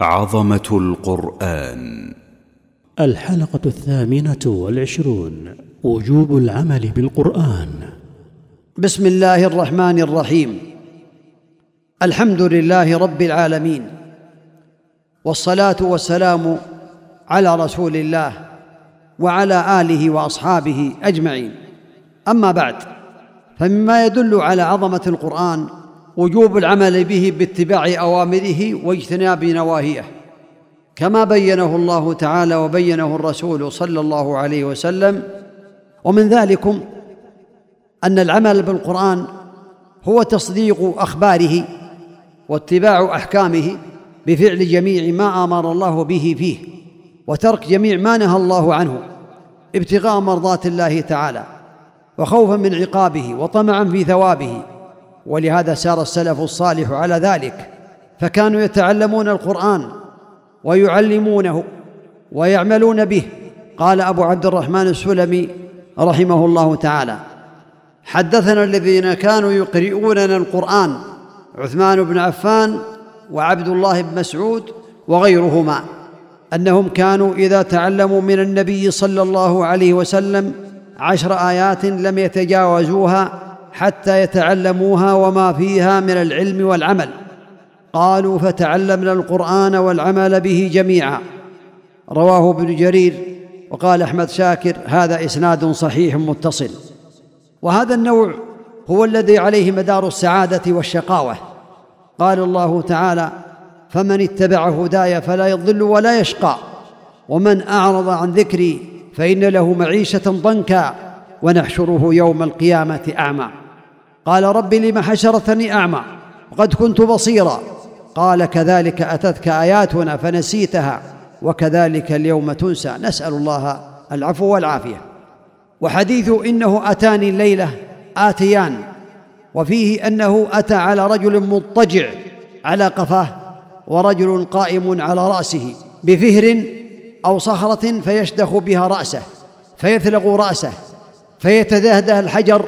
عظمة القرآن. الحلقة الثامنة والعشرون. وجوب العمل بالقرآن. بسم الله الرحمن الرحيم. الحمد لله رب العالمين. والصلاة والسلام على رسول الله وعلى آله وأصحابه أجمعين. أما بعد فمما يدل على عظمة القرآن وجوب العمل به باتباع أوامره واجتناب نواهيه كما بينه الله تعالى وبينه الرسول صلى الله عليه وسلم. ومن ذلكم أن العمل بالقرآن هو تصديق أخباره واتباع أحكامه بفعل جميع ما آمر الله به فيه وترك جميع ما نهى الله عنه ابتغاء مرضات الله تعالى وخوفا من عقابه وطمعا في ثوابه ولهذا سار السلف الصالح على ذلك. فكانوا يتعلمون القرآن ويعلمونه ويعملون به. قال أبو عبد الرحمن السلمي رحمه الله تعالى حدثنا الذين كانوا يقرؤوننا القرآن عثمان بن عفان وعبد الله بن مسعود وغيرهما أنهم كانوا إذا تعلموا من النبي صلى الله عليه وسلم عشر آيات لم يتجاوزوها حتى يتعلموها وما فيها من العلم والعمل. قالوا فتعلمنا القرآن والعمل به جميعا. رواه ابن جرير وقال أحمد شاكر هذا إسناد صحيح متصل. وهذا النوع هو الذي عليه مدار السعادة والشقاوة. قال الله تعالى فمن اتبع هداي فلا يضل ولا يشقى ومن أعرض عن ذكري فإن له معيشة ضنكا. ونحشره يوم القيامة أعمى. قال رب لم حشرتني أعمى؟ وقد كنت بصيرا. قال كذلك أتتك آياتنا فنسيتها وكذلك اليوم تنسى. نسأل الله العفو والعافية. وحديث إنه أتاني الليلة آتيان وفيه أنه أتى على رجل مضطجع على قفاه ورجل قائم على رأسه بفهر أو صخرة فيشدخ بها رأسه فيثلغ رأسه. فيتدهده الحجر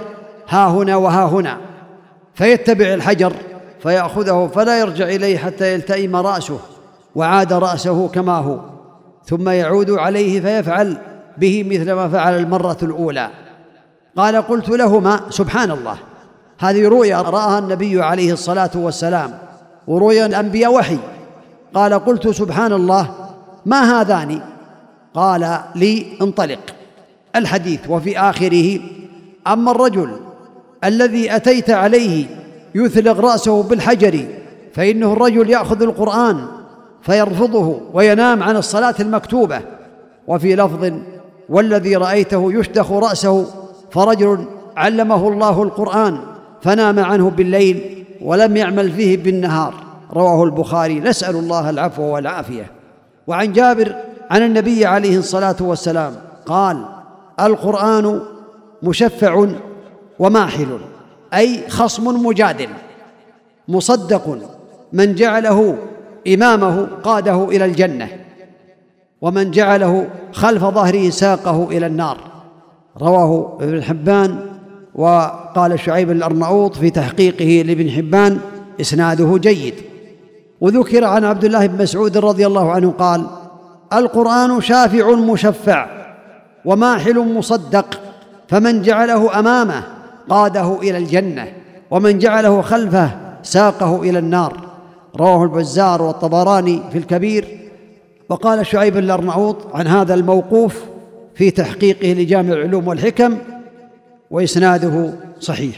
ها هنا وها هنا. فيتبع الحجر فيأخذه فلا يرجع إليه حتى يلتئم رأسه وعاد رأسه كما هو. ثم يعود عليه فيفعل به مثل ما فعل المرة الأولى. قال قلت لهما سبحان الله. هذه رؤيا رآها النبي عليه الصلاة والسلام. ورؤيا الأنبياء وحي. قال قلت سبحان الله ما هذان؟ قال لي انطلق. الحديث وفي آخره أما الرجل الذي أتيت عليه يثلغ رأسه بالحجر فإنه الرجل يأخذ القرآن فيرفضه وينام عن الصلاة المكتوبة وفي لفظ والذي رأيته يشدخ رأسه فرجل علمه الله القرآن فنام عنه بالليل ولم يعمل فيه بالنهار رواه البخاري. نسأل الله العفو والعافية. وعن جابر عن النبي عليه الصلاة والسلام قال القرآن مشفع وماحل أي خصم مجادل مصدق من جعله إمامه قاده إلى الجنة ومن جعله خلف ظهره ساقه إلى النار. رواه ابن حبان وقال شعيب الأرناؤوط في تحقيقه لابن حبان إسناده جيد. وذكر عن عبد الله بن مسعود رضي الله عنه قال القرآن شافع مشفع وماحل مصدق فمن جعله أمامه قاده إلى الجنة ومن جعله خلفه ساقه إلى النار. رواه البزار والطبراني في الكبير. وقال شعيب الارناؤوط عن هذا الموقوف في تحقيقه لجامع العلوم والحكم وإسناده صحيح.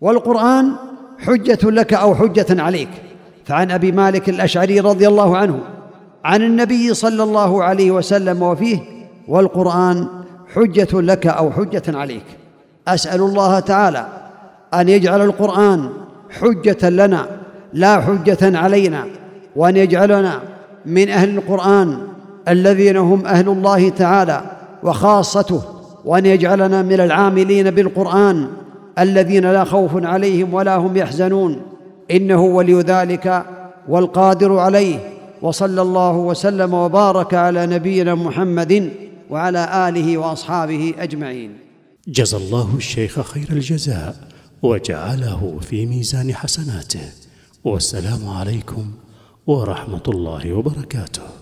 والقرآن حجة لك أو حجة عليك. فعن أبي مالك الأشعري رضي الله عنه عن النبي صلى الله عليه وسلم وفيه والقرآن حجة لك أو حجة عليك. أسأل الله تعالى أن يجعل القرآن حجة لنا لا حجة علينا وأن يجعلنا من أهل القرآن الذين هم أهل الله تعالى وخاصته وأن يجعلنا من العاملين بالقرآن الذين لا خوف عليهم ولا هم يحزنون. إنه ولي ذلك والقادر عليه وصلى الله وسلم وبارك على نبينا محمد وعلى آله وأصحابه أجمعين. جزى الله الشيخ خير الجزاء وجعله في ميزان حسناته. والسلام عليكم ورحمة الله وبركاته.